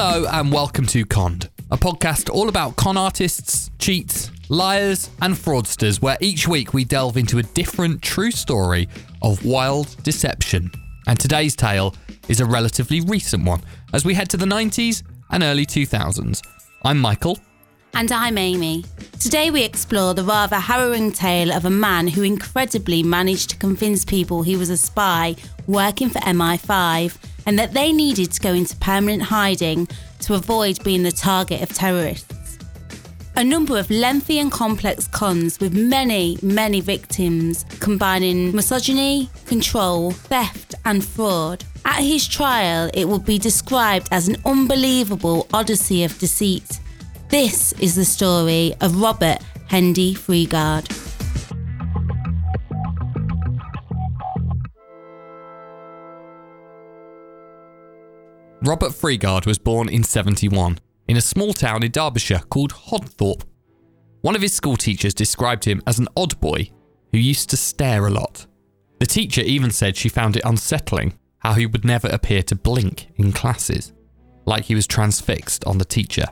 Hello and welcome to Conned, a podcast all about con artists, cheats, liars, and fraudsters, where each week we delve into a different true story of wild deception. And today's tale is a relatively recent one, as we head to the 90s and early 2000s. I'm Michael. And I'm Amy. Today we explore the rather harrowing tale of a man who incredibly managed to convince people he was a spy working for MI5 and that they needed to go into permanent hiding to avoid being the target of terrorists. A number of lengthy and complex cons with many, many victims, combining misogyny, control, theft, and fraud. At his trial, it would be described as an unbelievable odyssey of deceit. This is the story of Robert Hendy Freegard. Robert Freegard was born in 71 in a small town in Derbyshire called Hodthorpe. One of his school teachers described him as an odd boy who used to stare a lot. The teacher even said she found it unsettling how he would never appear to blink in classes, like he was transfixed on the teacher.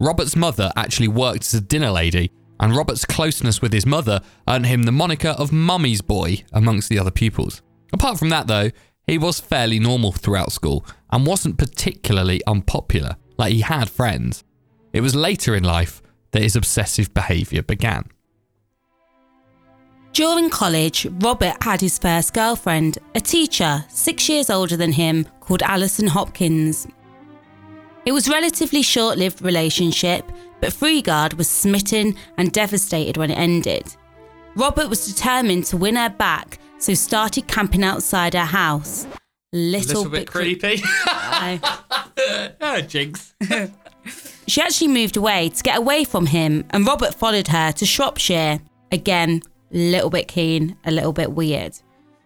Robert's mother actually worked as a dinner lady, and Robert's closeness with his mother earned him the moniker of Mummy's Boy amongst the other pupils. Apart from that, though, he was fairly normal throughout school and wasn't particularly unpopular, like he had friends. It was later in life that his obsessive behaviour began. During college, Robert had his first girlfriend, a teacher six years older than him called Alison Hopkins. It was a relatively short-lived relationship, but Freegard was smitten and devastated when it ended. Robert was determined to win her back, so started camping outside her house. Little, bit, creepy. oh, jinx. she actually moved away to get away from him, and Robert followed her to Shropshire. Again, a little bit keen, a little bit weird.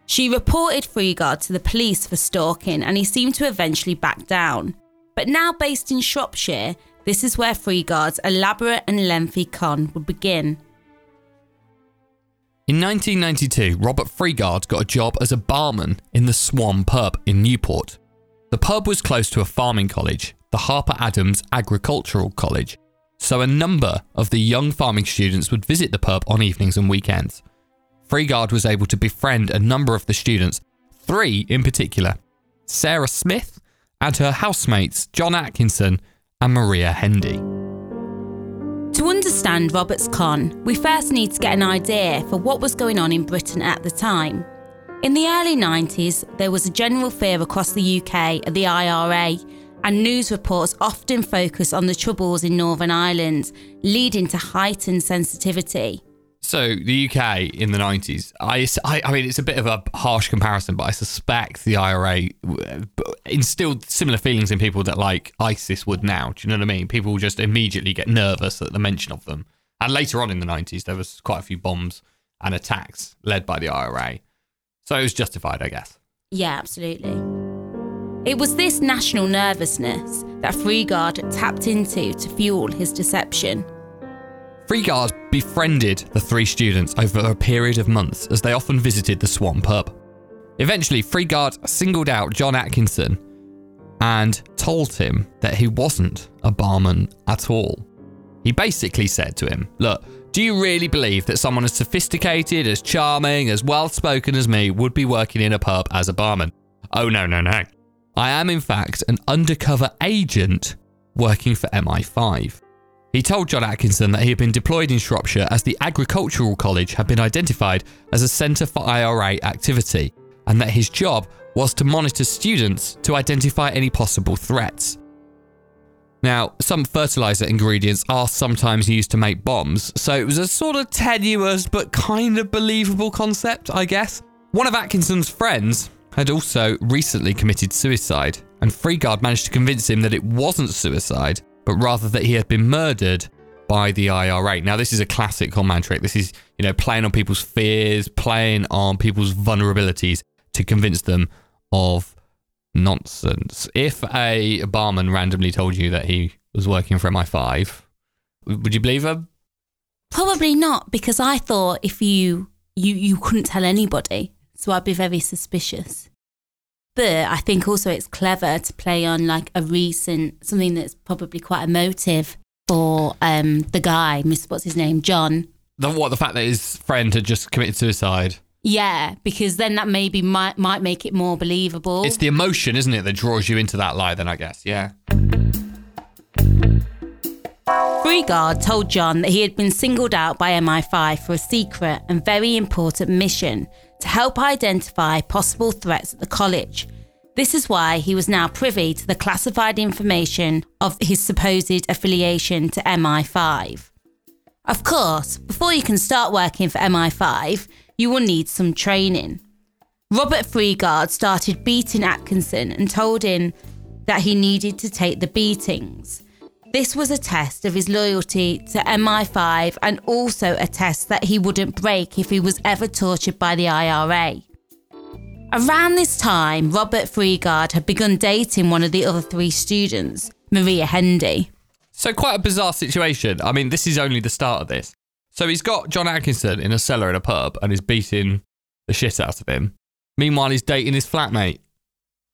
She reported Freegard to the police for stalking, and he seemed to eventually back down. But now based in Shropshire, this is where Freegard's elaborate and lengthy con would begin. In 1992, Robert Freegard got a job as a barman in the Swan pub in Newport. The pub was close to a farming college, the Harper Adams Agricultural College, so a number of the young farming students would visit the pub on evenings and weekends. Freegard was able to befriend a number of the students, three in particular Sarah Smith and her housemates John Atkinson and Maria Hendy. To understand Robert's con, we first need to get an idea for what was going on in Britain at the time. In the early 90s, there was a general fear across the UK of the IRA, and news reports often focus on the troubles in Northern Ireland, leading to heightened sensitivity. So the UK in the 90s, I, I, I, mean, it's a bit of a harsh comparison, but I suspect the IRA instilled similar feelings in people that like ISIS would now. Do you know what I mean? People just immediately get nervous at the mention of them. And later on in the 90s, there was quite a few bombs and attacks led by the IRA. So it was justified, I guess. Yeah, absolutely. It was this national nervousness that Freegard tapped into to fuel his deception. Freegard befriended the three students over a period of months as they often visited the Swan pub. Eventually, Freegard singled out John Atkinson and told him that he wasn't a barman at all. He basically said to him, Look, do you really believe that someone as sophisticated, as charming, as well spoken as me would be working in a pub as a barman? Oh, no, no, no. I am, in fact, an undercover agent working for MI5. He told John Atkinson that he had been deployed in Shropshire as the Agricultural College had been identified as a centre for IRA activity, and that his job was to monitor students to identify any possible threats. Now, some fertilizer ingredients are sometimes used to make bombs, so it was a sort of tenuous but kind of believable concept, I guess. One of Atkinson's friends had also recently committed suicide, and Freegard managed to convince him that it wasn't suicide but rather that he had been murdered by the IRA. Now, this is a classic con trick. This is, you know, playing on people's fears, playing on people's vulnerabilities to convince them of nonsense. If a barman randomly told you that he was working for MI5, would you believe him? Probably not, because I thought if you you you couldn't tell anybody, so I'd be very suspicious. But I think also it's clever to play on like a recent something that's probably quite emotive for um the guy, Miss what's his name, John. The what? The fact that his friend had just committed suicide. Yeah, because then that maybe might might make it more believable. It's the emotion, isn't it, that draws you into that lie? Then I guess, yeah. Freegard told John that he had been singled out by MI5 for a secret and very important mission to help identify possible threats at the college. This is why he was now privy to the classified information of his supposed affiliation to MI5. Of course, before you can start working for MI5, you will need some training. Robert Freegard started beating Atkinson and told him that he needed to take the beatings. This was a test of his loyalty to MI5 and also a test that he wouldn't break if he was ever tortured by the IRA. Around this time, Robert Freegard had begun dating one of the other three students, Maria Hendy. So quite a bizarre situation. I mean, this is only the start of this. So he's got John Atkinson in a cellar in a pub and is beating the shit out of him. Meanwhile, he's dating his flatmate.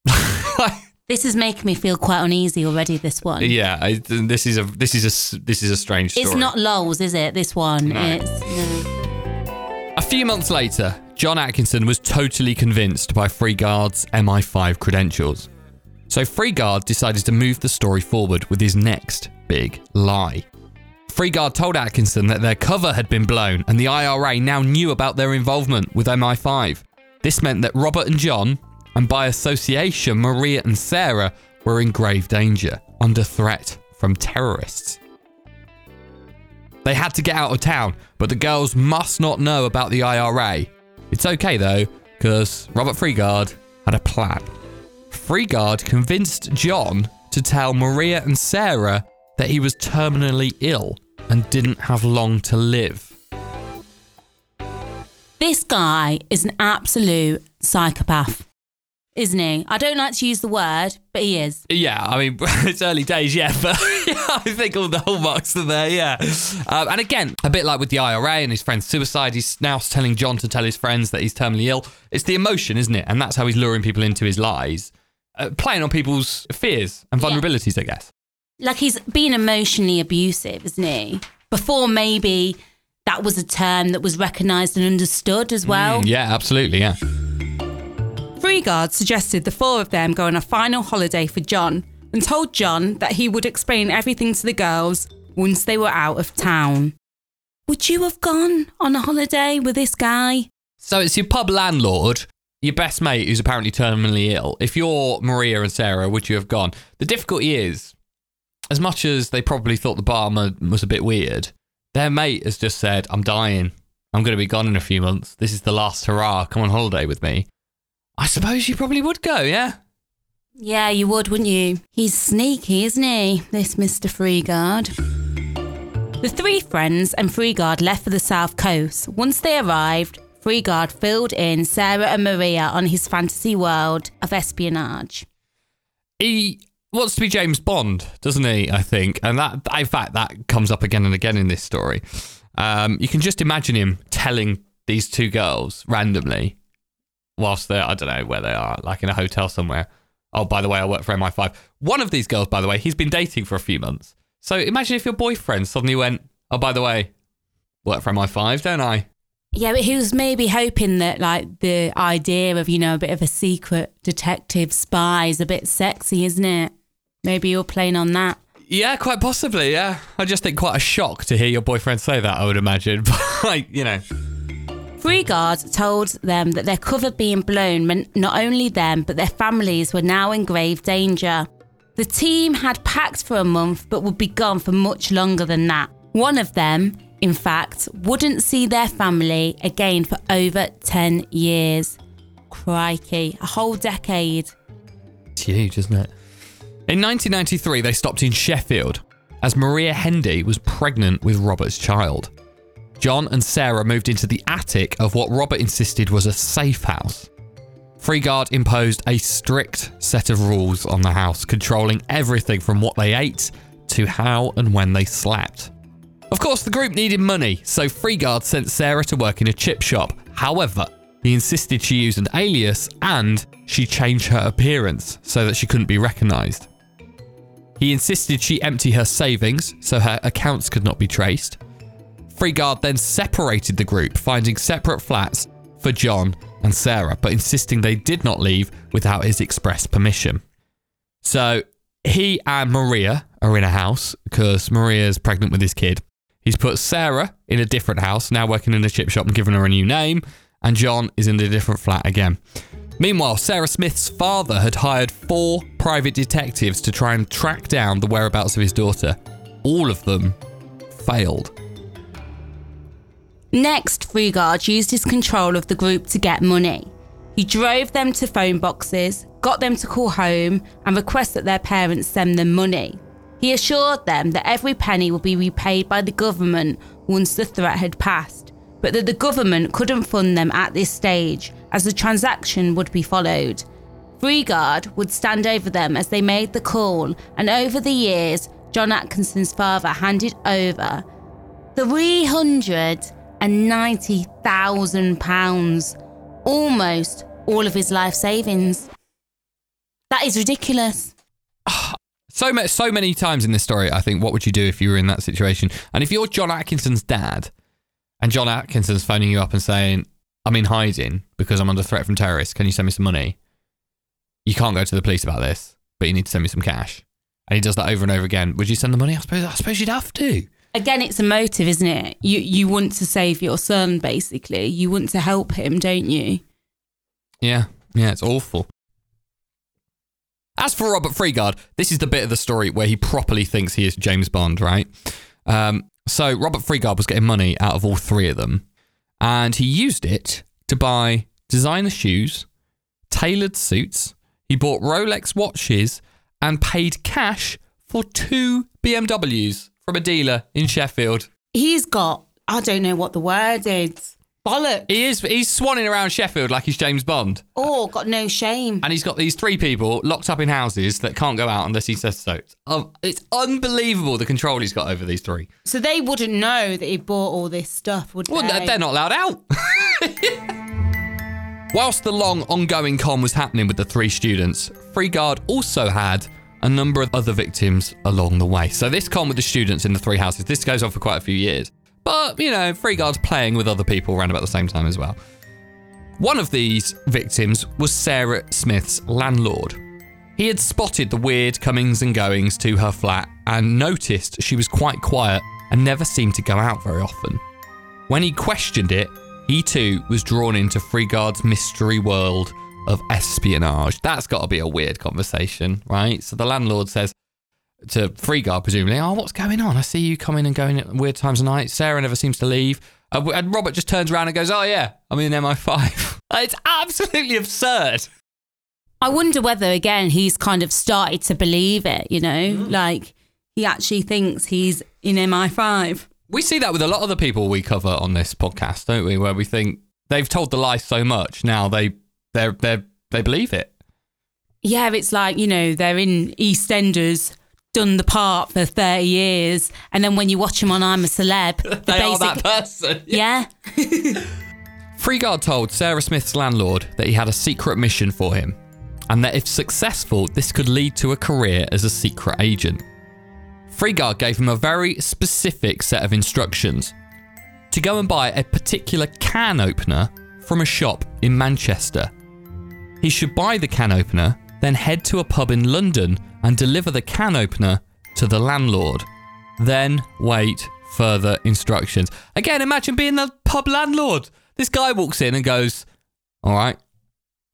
This is making me feel quite uneasy already. This one. yeah, I, this is a this is a this is a strange story. It's not lols, is it? This one. No. It's no. A few months later, John Atkinson was totally convinced by Freegard's MI5 credentials. So Freegard decided to move the story forward with his next big lie. Freegard told Atkinson that their cover had been blown and the IRA now knew about their involvement with MI5. This meant that Robert and John, and by association Maria and Sarah, were in grave danger, under threat from terrorists. They had to get out of town, but the girls must not know about the IRA. It's okay though, because Robert Freegard had a plan. Freegard convinced John to tell Maria and Sarah that he was terminally ill and didn't have long to live. This guy is an absolute psychopath, isn't he? I don't like to use the word, but he is. Yeah, I mean, it's early days, yeah, but yeah, I think all the hallmarks are there, yeah. Um, and again, a bit like with the IRA and his friend's suicide, he's now telling John to tell his friends that he's terminally ill. It's the emotion, isn't it? And that's how he's luring people into his lies, uh, playing on people's fears and Yeah. vulnerabilities, I guess. Like he's being emotionally abusive, isn't he? Before maybe that was a term that was recognised and understood as well. Mm, yeah, absolutely, yeah. Freegard suggested the four of them go on a final holiday for John and told John that he would explain everything to the girls once they were out of town. Would you have gone on a holiday with this guy? So it's your pub landlord, your best mate who's apparently terminally ill. If you're Maria and Sarah, would you have gone? The difficulty is, as much as they probably thought the barman was a bit weird, their mate has just said, I'm dying. I'm going to be gone in a few months. This is the last hurrah. Come on holiday with me. I suppose you probably would go, yeah? Yeah, you would, wouldn't you? He's sneaky, isn't he, this Mr. Freegard? The three friends and Freegard left for the south coast. Once they arrived, Freegard filled in Sarah and Maria on his fantasy world of espionage. He wants to be James Bond, doesn't he? I think, and that, in fact, that comes up again and again in this story. Um, you can just imagine him telling these two girls randomly, whilst they're I don't know where they are, like in a hotel somewhere. Oh, by the way, I work for MI5. One of these girls, by the way, he's been dating for a few months. So imagine if your boyfriend suddenly went, "Oh, by the way, work for MI5, don't I?" Yeah, but he was maybe hoping that, like, the idea of, you know, a bit of a secret detective spy is a bit sexy, isn't it? Maybe you're playing on that. Yeah, quite possibly. Yeah, I just think quite a shock to hear your boyfriend say that. I would imagine, but like you know. Freegard told them that their cover being blown meant not only them, but their families were now in grave danger. The team had packed for a month, but would be gone for much longer than that. One of them, in fact, wouldn't see their family again for over 10 years. Crikey, a whole decade. It's huge, isn't it? In 1993, they stopped in Sheffield as Maria Hendy was pregnant with Robert's child. John and Sarah moved into the attic of what Robert insisted was a safe house. Freegard imposed a strict set of rules on the house, controlling everything from what they ate to how and when they slept. Of course, the group needed money, so Freegard sent Sarah to work in a chip shop. However, He insisted she use an alias and she change her appearance so that she couldn't be recognised. He insisted she empty her savings so her accounts could not be traced. Freegard then separated the group, finding separate flats for John and Sarah, but insisting they did not leave without his express permission. So he and Maria are in a house because Maria's pregnant with his kid. He's put Sarah in a different house, now working in a chip shop and given her a new name, and John is in a different flat again. Meanwhile, Sarah Smith's father had hired four private detectives to try and track down the whereabouts of his daughter. All of them failed. Next, Freegard used his control of the group to get money. He drove them to phone boxes, got them to call home, and request that their parents send them money. He assured them that every penny would be repaid by the government once the threat had passed, but that the government couldn't fund them at this stage as the transaction would be followed. Freegard would stand over them as they made the call, and over the years, John Atkinson's father handed over £390,000, almost all of his life savings. That is ridiculous. So, so many times in this story, I think, what would you do if you were in that situation? And if you're John Atkinson's dad, and John Atkinson's phoning you up and saying, I'm in hiding because I'm under threat from terrorists, can you send me some money? You can't go to the police about this, but you need to send me some cash. And he does that over and over again. Would you send the money? I suppose, I suppose you'd have to. Again, it's a motive, isn't it? You you want to save your son, basically. You want to help him, don't you? Yeah, yeah, it's awful. As for Robert Freegard, this is the bit of the story where he properly thinks he is James Bond, right? Um, so Robert Freegard was getting money out of all three of them, and he used it to buy designer shoes, tailored suits. He bought Rolex watches and paid cash for two BMWs from a dealer in Sheffield. He's got I don't know what the word is. Bollocks. He is he's swanning around Sheffield like he's James Bond. Oh, got no shame. And he's got these three people locked up in houses that can't go out unless he says so. It's, um, it's unbelievable the control he's got over these three. So they wouldn't know that he bought all this stuff, would Well, they? they're- they're not allowed out. Whilst the long ongoing con was happening with the three students, Freegard also had a number of other victims along the way. So this con with the students in the three houses, this goes on for quite a few years. But, you know, Freegard's playing with other people around about the same time as well. One of these victims was Sarah Smith's landlord. He had spotted the weird comings and goings to her flat and noticed she was quite quiet and never seemed to go out very often. When he questioned it, he too was drawn into Freegard's mystery world of espionage. That's got to be a weird conversation, right? So the landlord says to Freegard, presumably, Oh, what's going on? I see you coming and going at weird times of night. Sarah never seems to leave. And Robert just turns around and goes, Oh, yeah, I'm in MI5. it's absolutely absurd. I wonder whether again he's kind of started to believe it, you know? Mm. Like he actually thinks he's in MI5. We see that with a lot of the people we cover on this podcast, don't we? Where we think they've told the lie so much now they they they they believe it. Yeah, it's like, you know, they're in EastEnders, done the part for 30 years, and then when you watch them on I'm a Celeb, the They are that person. Yeah. Freegard told Sarah Smith's landlord that he had a secret mission for him, and that if successful, this could lead to a career as a secret agent. Freegard gave him a very specific set of instructions to go and buy a particular can opener from a shop in Manchester. He should buy the can opener, then head to a pub in London and deliver the can opener to the landlord. Then wait further instructions. Again, imagine being the pub landlord. This guy walks in and goes, All right,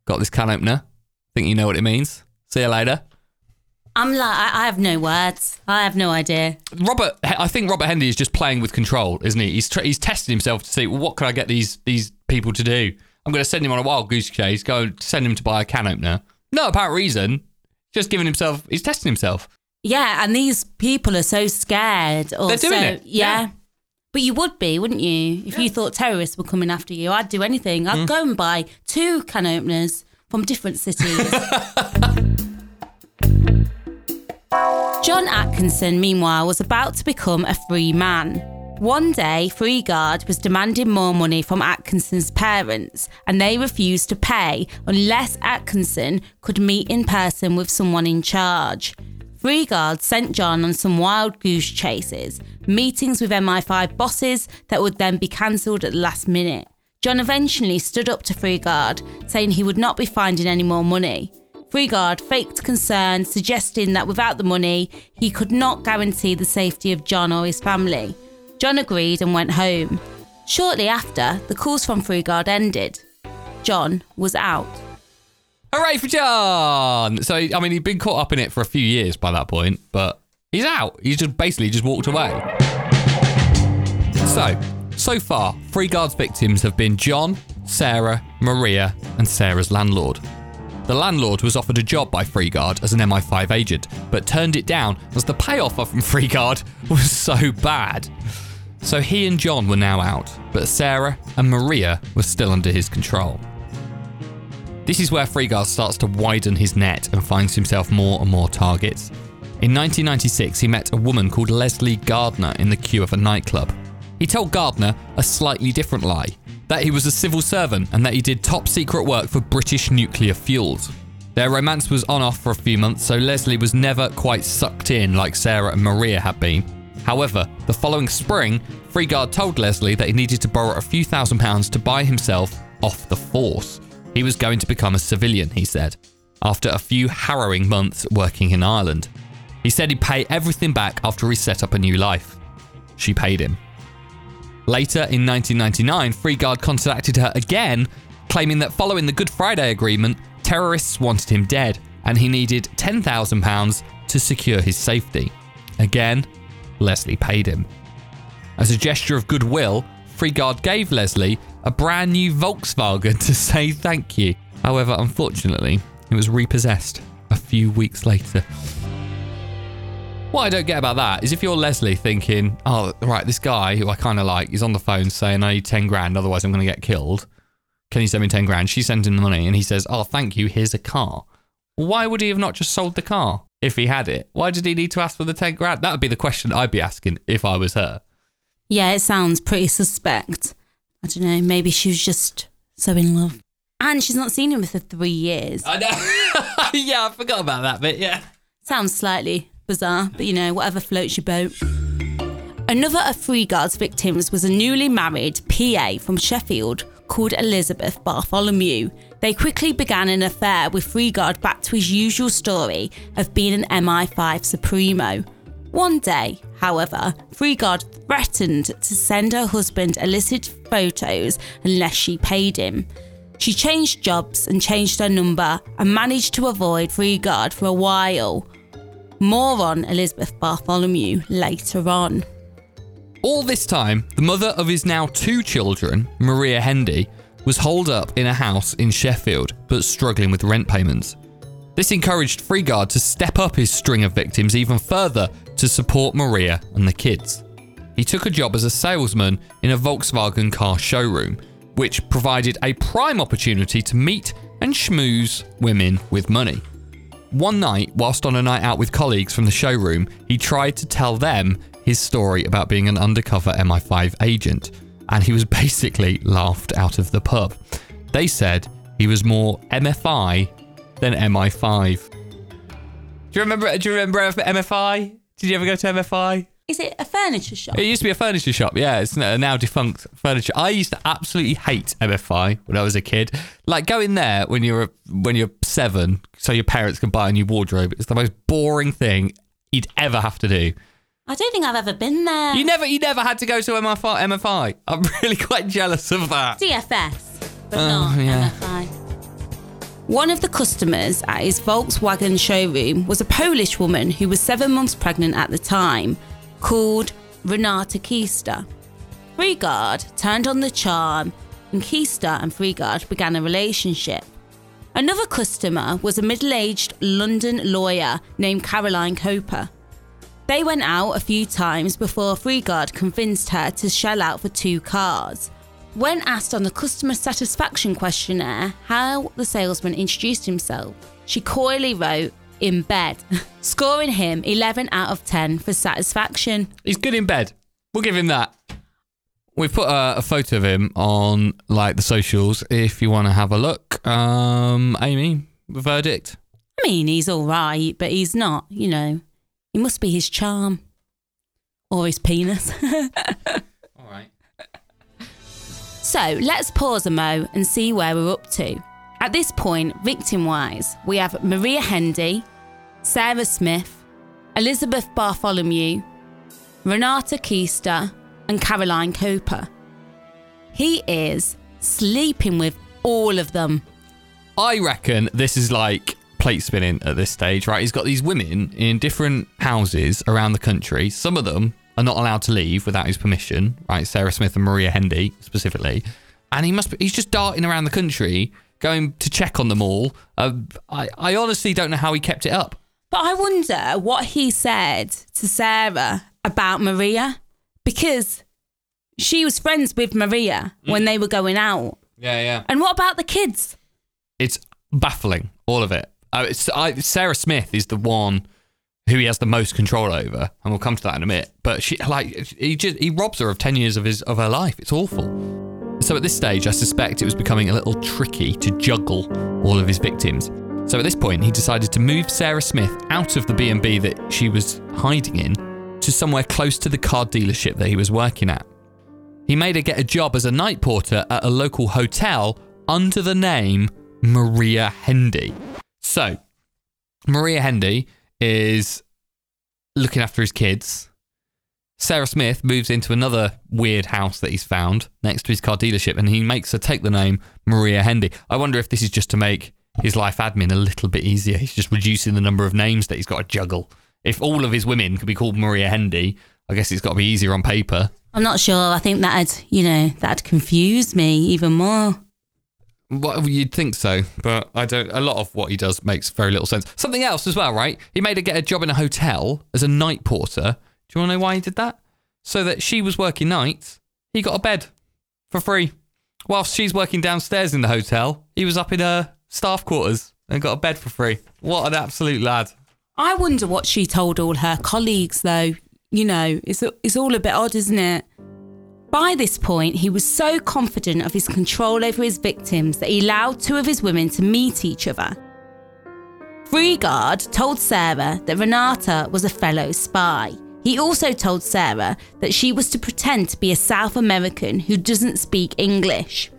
got this can opener. Think you know what it means. See you later. I'm like, I, have no words. I have no idea. Robert, I think Robert Hendy is just playing with control, isn't he? He's tr- he's testing himself to see well, what can I get these these people to do. I'm going to send him on a wild goose chase. Go send him to buy a can opener. No apparent reason. Just giving himself. He's testing himself. Yeah, and these people are so scared. Or They're doing so- it, Yeah. yeah. But you would be, wouldn't you? If you thought terrorists were coming after you, I'd do anything. I'd Mm. go and buy two can openers from different cities. John Atkinson, meanwhile, was about to become a free man. One day, Freegard was demanding more money from Atkinson's parents, and they refused to pay unless Atkinson could meet in person with someone in charge. Freegard sent John on some wild goose chases, meetings with MI5 bosses that would then be cancelled at the last minute. John eventually stood up to Freegard, saying he would not be finding any more money. Freegard faked concern, suggesting that without the money, he could not guarantee the safety of John or his family. John agreed and went home. Shortly after, the calls from Freegard ended. John was out. Hooray for John! So, I mean, he'd been caught up in it for a few years by that point, but he's out. He's just basically just walked away. So, so far, Freegard's victims have been John, Sarah, Maria, and Sarah's landlord. The landlord was offered a job by Freegard as an MI5 agent, but turned it down as the pay offer from Freegard was so bad. So he and John were now out, but Sarah and Maria were still under his control. This is where Freegard starts to widen his net and finds himself more and more targets. In 1996, he met a woman called Leslie Gardner in the queue of a nightclub. He told Gardner a slightly different lie that he was a civil servant and that he did top secret work for British nuclear fuels. Their romance was on off for a few months, so Leslie was never quite sucked in like Sarah and Maria had been. However, the following spring, Freegard told Leslie that he needed to borrow a few thousand pounds to buy himself off the force. He was going to become a civilian, he said, after a few harrowing months working in Ireland. He said he'd pay everything back after he set up a new life. She paid him. Later in 1999, Freegard contacted her again, claiming that following the Good Friday Agreement, terrorists wanted him dead and he needed £10,000 to secure his safety. Again, Leslie paid him. As a gesture of goodwill, Freegard gave Leslie a brand new Volkswagen to say thank you. However, unfortunately, it was repossessed a few weeks later. What I don't get about that is if you're Leslie thinking, oh, right, this guy who I kind of like is on the phone saying, I need 10 grand, otherwise I'm going to get killed. Can you send me 10 grand? She sends him the money and he says, oh, thank you, here's a car. Why would he have not just sold the car if he had it? Why did he need to ask for the 10 grand? That would be the question I'd be asking if I was her. Yeah, it sounds pretty suspect. I don't know, maybe she was just so in love. And she's not seen him for three years. I know. yeah, I forgot about that bit, yeah. Sounds slightly bizarre, but you know, whatever floats your boat. Another of Freegard's victims was a newly married PA from Sheffield called Elizabeth Bartholomew. They quickly began an affair with Freegard back to his usual story of being an MI5 Supremo. One day, however, Freegard threatened to send her husband illicit photos unless she paid him. She changed jobs and changed her number and managed to avoid Freegard for a while. More on Elizabeth Bartholomew later on. All this time, the mother of his now two children, Maria Hendy, was holed up in a house in Sheffield but struggling with rent payments. This encouraged Freegard to step up his string of victims even further to support Maria and the kids. He took a job as a salesman in a Volkswagen car showroom, which provided a prime opportunity to meet and schmooze women with money. One night, whilst on a night out with colleagues from the showroom, he tried to tell them his story about being an undercover MI5 agent, and he was basically laughed out of the pub. They said he was more MFI than MI5. Do you remember? Do you remember MFI? Did you ever go to MFI? Is it a furniture shop? It used to be a furniture shop, yeah. It's now defunct furniture. I used to absolutely hate MFI when I was a kid. Like going there when you're when you're seven, so your parents can buy a new wardrobe. It's the most boring thing you'd ever have to do. I don't think I've ever been there. You never, you never had to go to MFI. MFI. I'm really quite jealous of that. DFS, but Oh, not yeah. MFI. One of the customers at his Volkswagen showroom was a Polish woman who was seven months pregnant at the time, called Renata Keister. Freegard turned on the charm, and Keister and Freegard began a relationship. Another customer was a middle aged London lawyer named Caroline Cowper. They went out a few times before Freegard convinced her to shell out for two cars. When asked on the customer satisfaction questionnaire how the salesman introduced himself, she coyly wrote, in bed, scoring him 11 out of 10 for satisfaction. He's good in bed. We'll give him that. We've put a, a photo of him on like the socials if you want to have a look. Um, Amy, verdict. I mean, he's all right, but he's not, you know. He must be his charm or his penis. All right. so let's pause a mo and see where we're up to. At this point, victim wise, we have Maria Hendy, Sarah Smith, Elizabeth Bartholomew, Renata Keister, and Caroline Cowper. He is sleeping with all of them. I reckon this is like plate spinning at this stage, right? He's got these women in different houses around the country. Some of them are not allowed to leave without his permission, right? Sarah Smith and Maria Hendy specifically. And he must be, he's just darting around the country going to check on them all. Uh, I, I honestly don't know how he kept it up. But I wonder what he said to Sarah about Maria because she was friends with Maria when they were going out. Yeah, yeah. And what about the kids? It's baffling, all of it. Uh, I, Sarah Smith is the one who he has the most control over, and we'll come to that in a minute. But she, like, he just he robs her of ten years of his of her life. It's awful. So at this stage, I suspect it was becoming a little tricky to juggle all of his victims. So at this point, he decided to move Sarah Smith out of the B&B that she was hiding in to somewhere close to the car dealership that he was working at. He made her get a job as a night porter at a local hotel under the name Maria Hendy. So, Maria Hendy is looking after his kids. Sarah Smith moves into another weird house that he's found next to his car dealership and he makes her take the name Maria Hendy. I wonder if this is just to make his life admin a little bit easier. He's just reducing the number of names that he's got to juggle. If all of his women could be called Maria Hendy, I guess it's got to be easier on paper. I'm not sure. I think that'd, you know, that'd confuse me even more. Well, you'd think so, but I don't. A lot of what he does makes very little sense. Something else as well, right? He made her get a job in a hotel as a night porter. Do you want to know why he did that? So that she was working nights, he got a bed for free. Whilst she's working downstairs in the hotel, he was up in her staff quarters and got a bed for free. What an absolute lad! I wonder what she told all her colleagues, though. You know, it's, it's all a bit odd, isn't it? By this point, he was so confident of his control over his victims that he allowed two of his women to meet each other. Freegard told Sarah that Renata was a fellow spy. He also told Sarah that she was to pretend to be a South American who doesn't speak English.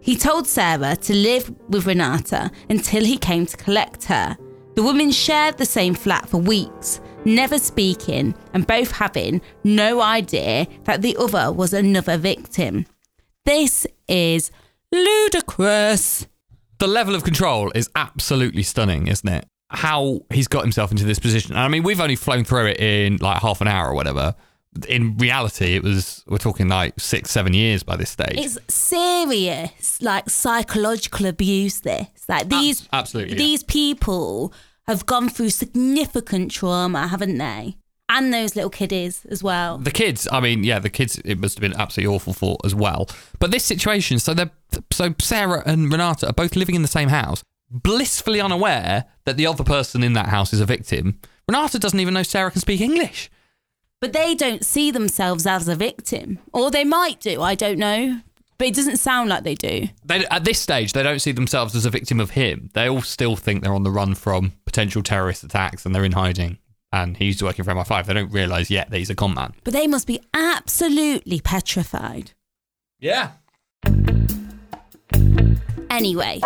He told Sarah to live with Renata until he came to collect her. The women shared the same flat for weeks, never speaking and both having no idea that the other was another victim. This is ludicrous. The level of control is absolutely stunning, isn't it? How he's got himself into this position. I mean, we've only flown through it in like half an hour or whatever. In reality, it was, we're talking like six, seven years by this stage. It's serious, like psychological abuse, this. Like these, Abs- absolutely, yeah. these people have gone through significant trauma, haven't they? And those little kiddies as well. The kids, I mean, yeah, the kids, it must have been absolutely awful for as well. But this situation, so they're, so Sarah and Renata are both living in the same house, blissfully unaware that the other person in that house is a victim. Renata doesn't even know Sarah can speak English. But they don't see themselves as a victim. Or they might do, I don't know. But it doesn't sound like they do. They, at this stage, they don't see themselves as a victim of him. They all still think they're on the run from potential terrorist attacks and they're in hiding. And he's working for MI5. They don't realise yet that he's a con man. But they must be absolutely petrified. Yeah. Anyway,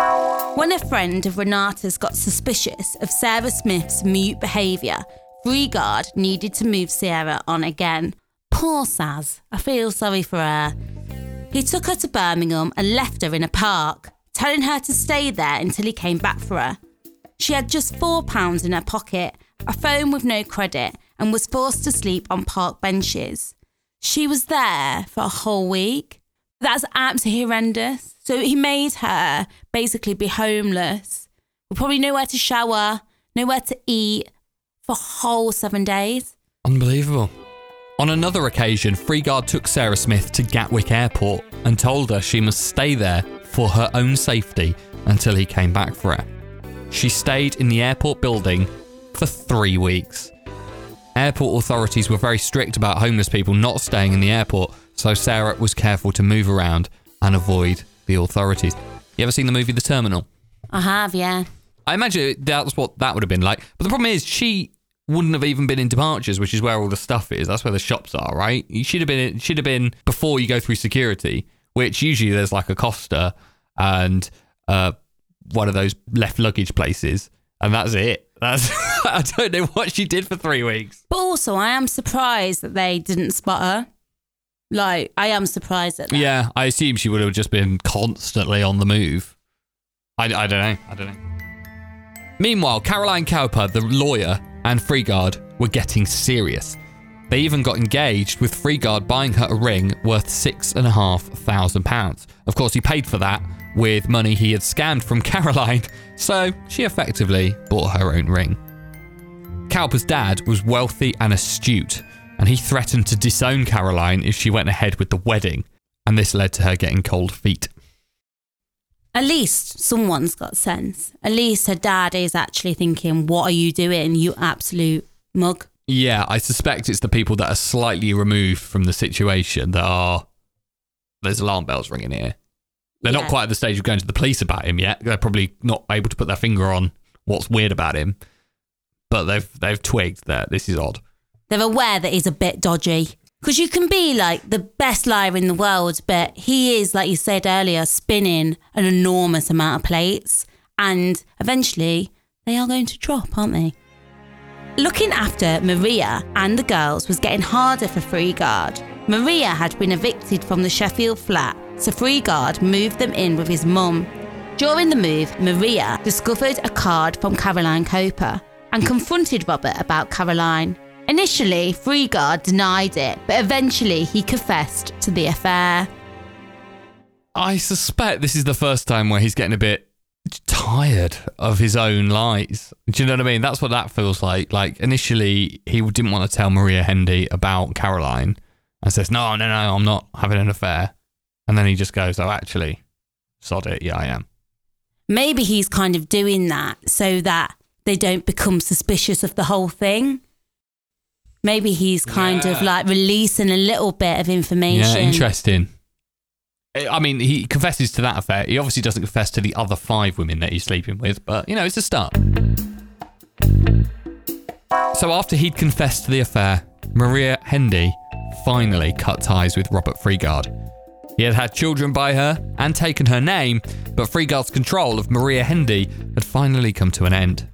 when a friend of Renata's got suspicious of Sarah Smith's mute behaviour, Freegard needed to move Sarah on again. Poor Saz. I feel sorry for her. He took her to Birmingham and left her in a park, telling her to stay there until he came back for her. She had just £4 in her pocket, a phone with no credit, and was forced to sleep on park benches. She was there for a whole week. That's absolutely horrendous. So he made her basically be homeless, with probably nowhere to shower, nowhere to eat for whole seven days. Unbelievable. On another occasion, Freegard took Sarah Smith to Gatwick Airport and told her she must stay there for her own safety until he came back for her. She stayed in the airport building for three weeks. airport authorities were very strict about homeless people not staying in the airport, so Sarah was careful to move around and avoid the authorities. You ever seen the movie The Terminal? I have, yeah. I imagine that's what that would have been like. But the problem is, she wouldn't have even been in departures, which is where all the stuff is. That's where the shops are, right? You should have been. It should have been before you go through security, which usually there's like a Costa and uh, one of those left luggage places, and that's it. That's I don't know what she did for three weeks. But also, I am surprised that they didn't spot her. Like, I am surprised at that. Yeah, I assume she would have just been constantly on the move. I, I don't know. I don't know. Meanwhile, Caroline Cowper, the lawyer, and Freegard were getting serious. They even got engaged, with Freegard buying her a ring worth six and a half thousand pounds. Of course, he paid for that with money he had scammed from Caroline, so she effectively bought her own ring. Cowper's dad was wealthy and astute, and he threatened to disown Caroline if she went ahead with the wedding, and this led to her getting cold feet. At least someone's got sense. At least her dad is actually thinking, What are you doing, you absolute mug? Yeah, I suspect it's the people that are slightly removed from the situation that are. There's alarm bells ringing here. They're Yeah. not quite at the stage of going to the police about him yet. They're probably not able to put their finger on what's weird about him, but they've they've twigged that this is odd. They're aware that he's a bit dodgy. Because you can be like the best liar in the world, but he is, like you said earlier, spinning an enormous amount of plates. And eventually, they are going to drop, aren't they? Looking after Maria and the girls was getting harder for Freegard. Maria had been evicted from the Sheffield flat, so Freegard moved them in with his mum. During the move, Maria discovered a card from Caroline Cowper and confronted Robert about Caroline. Initially, Freegard denied it, but eventually he confessed to the affair. I suspect this is the first time where he's getting a bit tired of his own lies. Do you know what I mean? That's what that feels like. Like initially, he didn't want to tell Maria Hendy about Caroline and says, "No, no, no, I'm not having an affair." And then he just goes, "Oh, actually, sod it, yeah, I am." Maybe he's kind of doing that so that they don't become suspicious of the whole thing. Maybe he's kind of like releasing a little bit of information. Yeah, interesting. I I mean, he confesses to that affair. He obviously doesn't confess to the other five women that he's sleeping with, but you know, it's a start. So after he'd confessed to the affair, Maria Hendy finally cut ties with Robert Freegard. He had had children by her and taken her name, but Freegard's control of Maria Hendy had finally come to an end.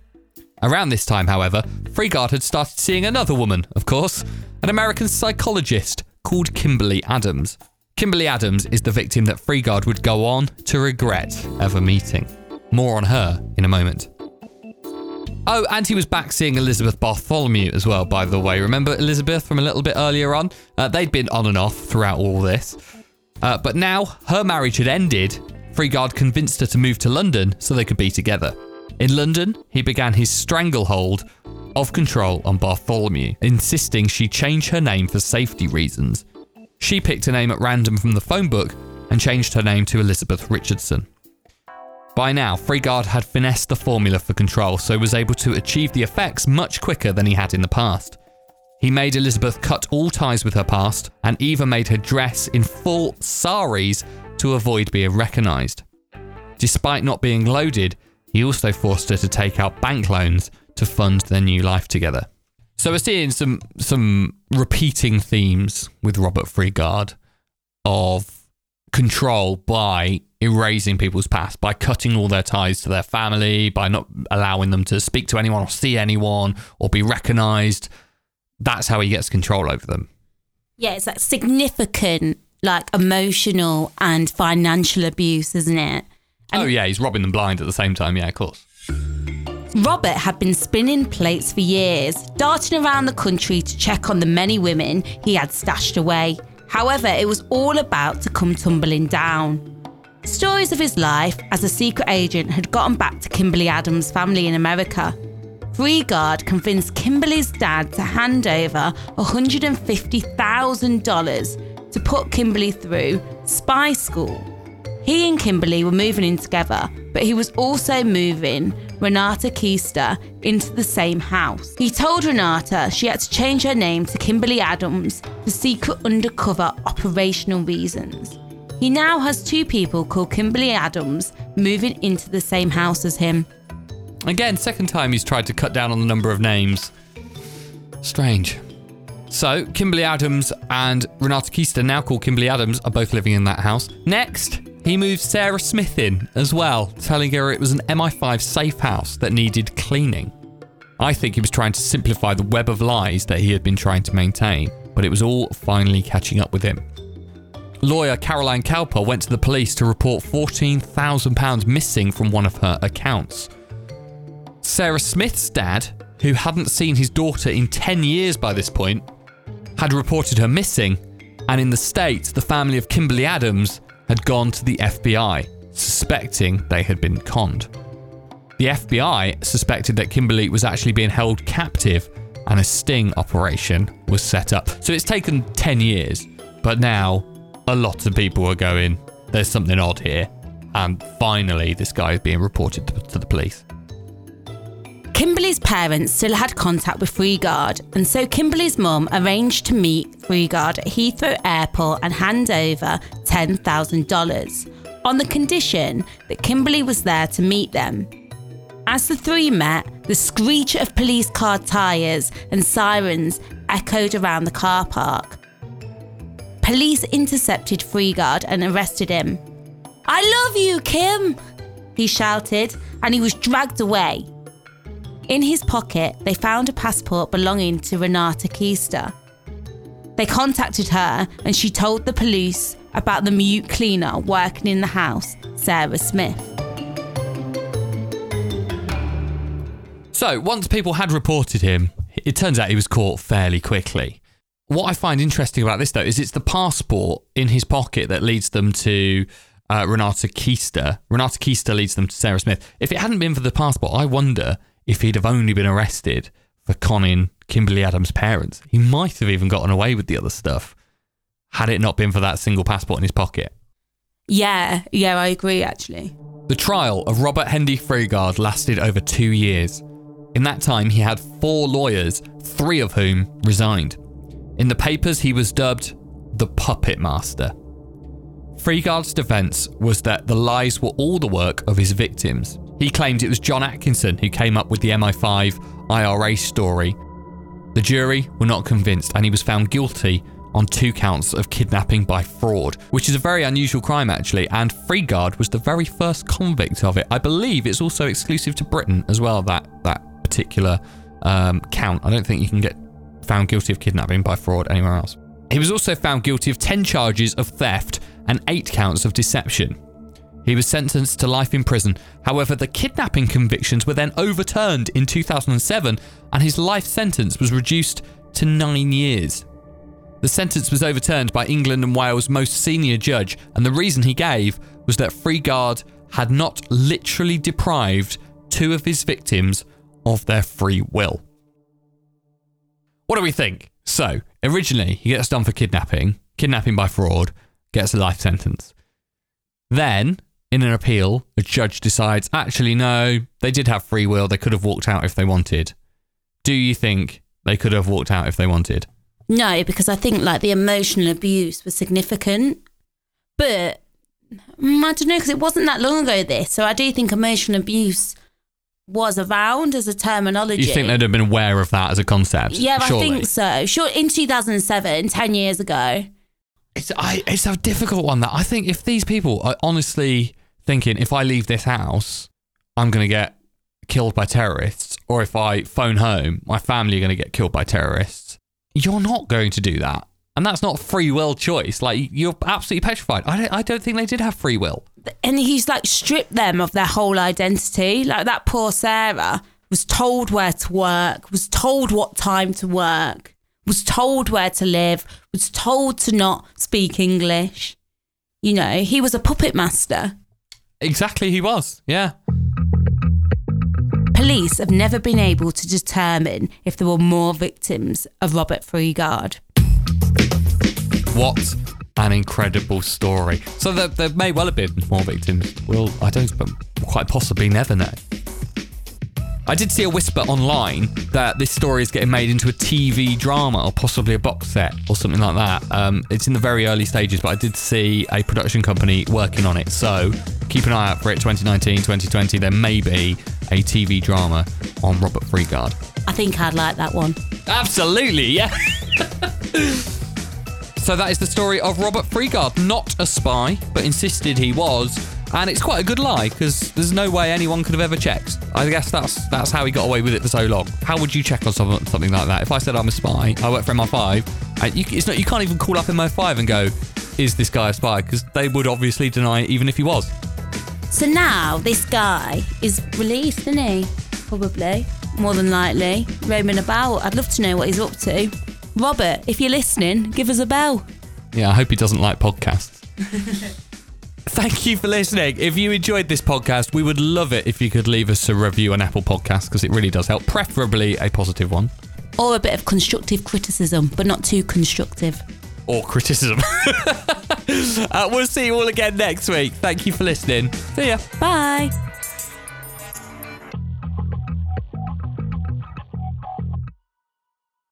Around this time, however, Freegard had started seeing another woman, of course, an American psychologist called Kimberly Adams. Kimberly Adams is the victim that Freegard would go on to regret ever meeting. More on her in a moment. Oh, and he was back seeing Elizabeth Bartholomew as well, by the way. Remember Elizabeth from a little bit earlier on? Uh, they'd been on and off throughout all this. Uh, but now her marriage had ended. Freegard convinced her to move to London so they could be together. In London, he began his stranglehold of control on Bartholomew, insisting she change her name for safety reasons. She picked a name at random from the phone book and changed her name to Elizabeth Richardson. By now, Freegard had finessed the formula for control, so was able to achieve the effects much quicker than he had in the past. He made Elizabeth cut all ties with her past and even made her dress in full saris to avoid being recognised. Despite not being loaded, he also forced her to take out bank loans to fund their new life together. So we're seeing some some repeating themes with Robert Freegard of control by erasing people's past, by cutting all their ties to their family, by not allowing them to speak to anyone or see anyone or be recognised. That's how he gets control over them. Yeah, it's like significant, like emotional and financial abuse, isn't it? Oh yeah, he's robbing them blind at the same time. Yeah, of course. Robert had been spinning plates for years, darting around the country to check on the many women he had stashed away. However, it was all about to come tumbling down. Stories of his life as a secret agent had gotten back to Kimberly Adams' family in America. Freegard convinced Kimberly's dad to hand over $150,000 to put Kimberly through spy school. He and Kimberly were moving in together, but he was also moving Renata Keister into the same house. He told Renata she had to change her name to Kimberly Adams for secret undercover operational reasons. He now has two people called Kimberly Adams moving into the same house as him. Again, second time he's tried to cut down on the number of names. Strange. So, Kimberly Adams and Renata Keister, now called Kimberly Adams, are both living in that house. Next, he moved Sarah Smith in as well, telling her it was an MI5 safe house that needed cleaning. I think he was trying to simplify the web of lies that he had been trying to maintain, but it was all finally catching up with him. Lawyer Caroline Cowper went to the police to report £14,000 missing from one of her accounts. Sarah Smith's dad, who hadn't seen his daughter in 10 years by this point, had reported her missing, and in the States, the family of Kimberly Adams had gone to the FBI, suspecting they had been conned. The FBI suspected that Kimberly was actually being held captive and a sting operation was set up. So it's taken 10 years, but now a lot of people are going, there's something odd here. And finally, this guy is being reported to the police. Kimberly's parents still had contact with Freegard, and so Kimberly's mum arranged to meet Freegard at Heathrow Airport and hand over $10,000 on the condition that Kimberly was there to meet them. As the three met, the screech of police car tyres and sirens echoed around the car park. Police intercepted Freegard and arrested him. I love you, Kim! He shouted, and he was dragged away. In his pocket, they found a passport belonging to Renata Keister. They contacted her and she told the police about the mute cleaner working in the house, Sarah Smith. So, once people had reported him, it turns out he was caught fairly quickly. What I find interesting about this, though, is it's the passport in his pocket that leads them to uh, Renata Keister. Renata Keister leads them to Sarah Smith. If it hadn't been for the passport, I wonder if he'd have only been arrested for conning Kimberly Adams' parents. He might have even gotten away with the other stuff had it not been for that single passport in his pocket. Yeah, yeah, I agree actually. The trial of Robert Hendy Freegard lasted over two years. In that time, he had four lawyers, three of whom resigned. In the papers, he was dubbed the Puppet Master. Freegard's defence was that the lies were all the work of his victims. He claimed it was John Atkinson who came up with the MI5 IRA story. The jury were not convinced, and he was found guilty on two counts of kidnapping by fraud, which is a very unusual crime actually, and Freegard was the very first convict of it. I believe it's also exclusive to Britain as well, that, that particular um, count. I don't think you can get found guilty of kidnapping by fraud anywhere else. He was also found guilty of 10 charges of theft and 8 counts of deception. He was sentenced to life in prison. However, the kidnapping convictions were then overturned in 2007 and his life sentence was reduced to nine years. The sentence was overturned by England and Wales' most senior judge, and the reason he gave was that Freegard had not literally deprived two of his victims of their free will. What do we think? So, originally, he gets done for kidnapping, kidnapping by fraud, gets a life sentence. Then, in an appeal, a judge decides, actually, no, they did have free will. They could have walked out if they wanted. Do you think they could have walked out if they wanted? No, because I think like the emotional abuse was significant. But mm, I don't know, because it wasn't that long ago, this. So I do think emotional abuse was around as a terminology. You think they'd have been aware of that as a concept? Yeah, surely? I think so. Sure, in 2007, 10 years ago. It's I, it's a difficult one. That I think if these people are honestly thinking, if I leave this house, I'm going to get killed by terrorists, or if I phone home, my family are going to get killed by terrorists. You're not going to do that, and that's not free will choice. Like you're absolutely petrified. I don't, I don't think they did have free will. And he's like stripped them of their whole identity. Like that poor Sarah was told where to work, was told what time to work, was told where to live, was told to not speak English. You know, he was a puppet master. Exactly, he was. Yeah. Police have never been able to determine if there were more victims of Robert Freegard. What an incredible story. So there, there may well have been more victims. Well, I don't, but quite possibly never know. I did see a whisper online that this story is getting made into a TV drama or possibly a box set or something like that. Um, it's in the very early stages, but I did see a production company working on it. So keep an eye out for it 2019, 2020. There may be a TV drama on Robert Freegard. I think I'd like that one. Absolutely, yeah. so that is the story of Robert Freegard, not a spy, but insisted he was. And it's quite a good lie because there's no way anyone could have ever checked. I guess that's that's how he got away with it for so long. How would you check on something, something like that? If I said I'm a spy, I work for MI5, and you, it's not you can't even call up in MI5 and go, "Is this guy a spy?" Because they would obviously deny it even if he was. So now this guy is released, isn't he? Probably, more than likely, roaming about. I'd love to know what he's up to. Robert, if you're listening, give us a bell. Yeah, I hope he doesn't like podcasts. Thank you for listening. If you enjoyed this podcast, we would love it if you could leave us a review on Apple Podcasts because it really does help, preferably a positive one. Or a bit of constructive criticism, but not too constructive. Or criticism. uh, we'll see you all again next week. Thank you for listening. See ya. Bye.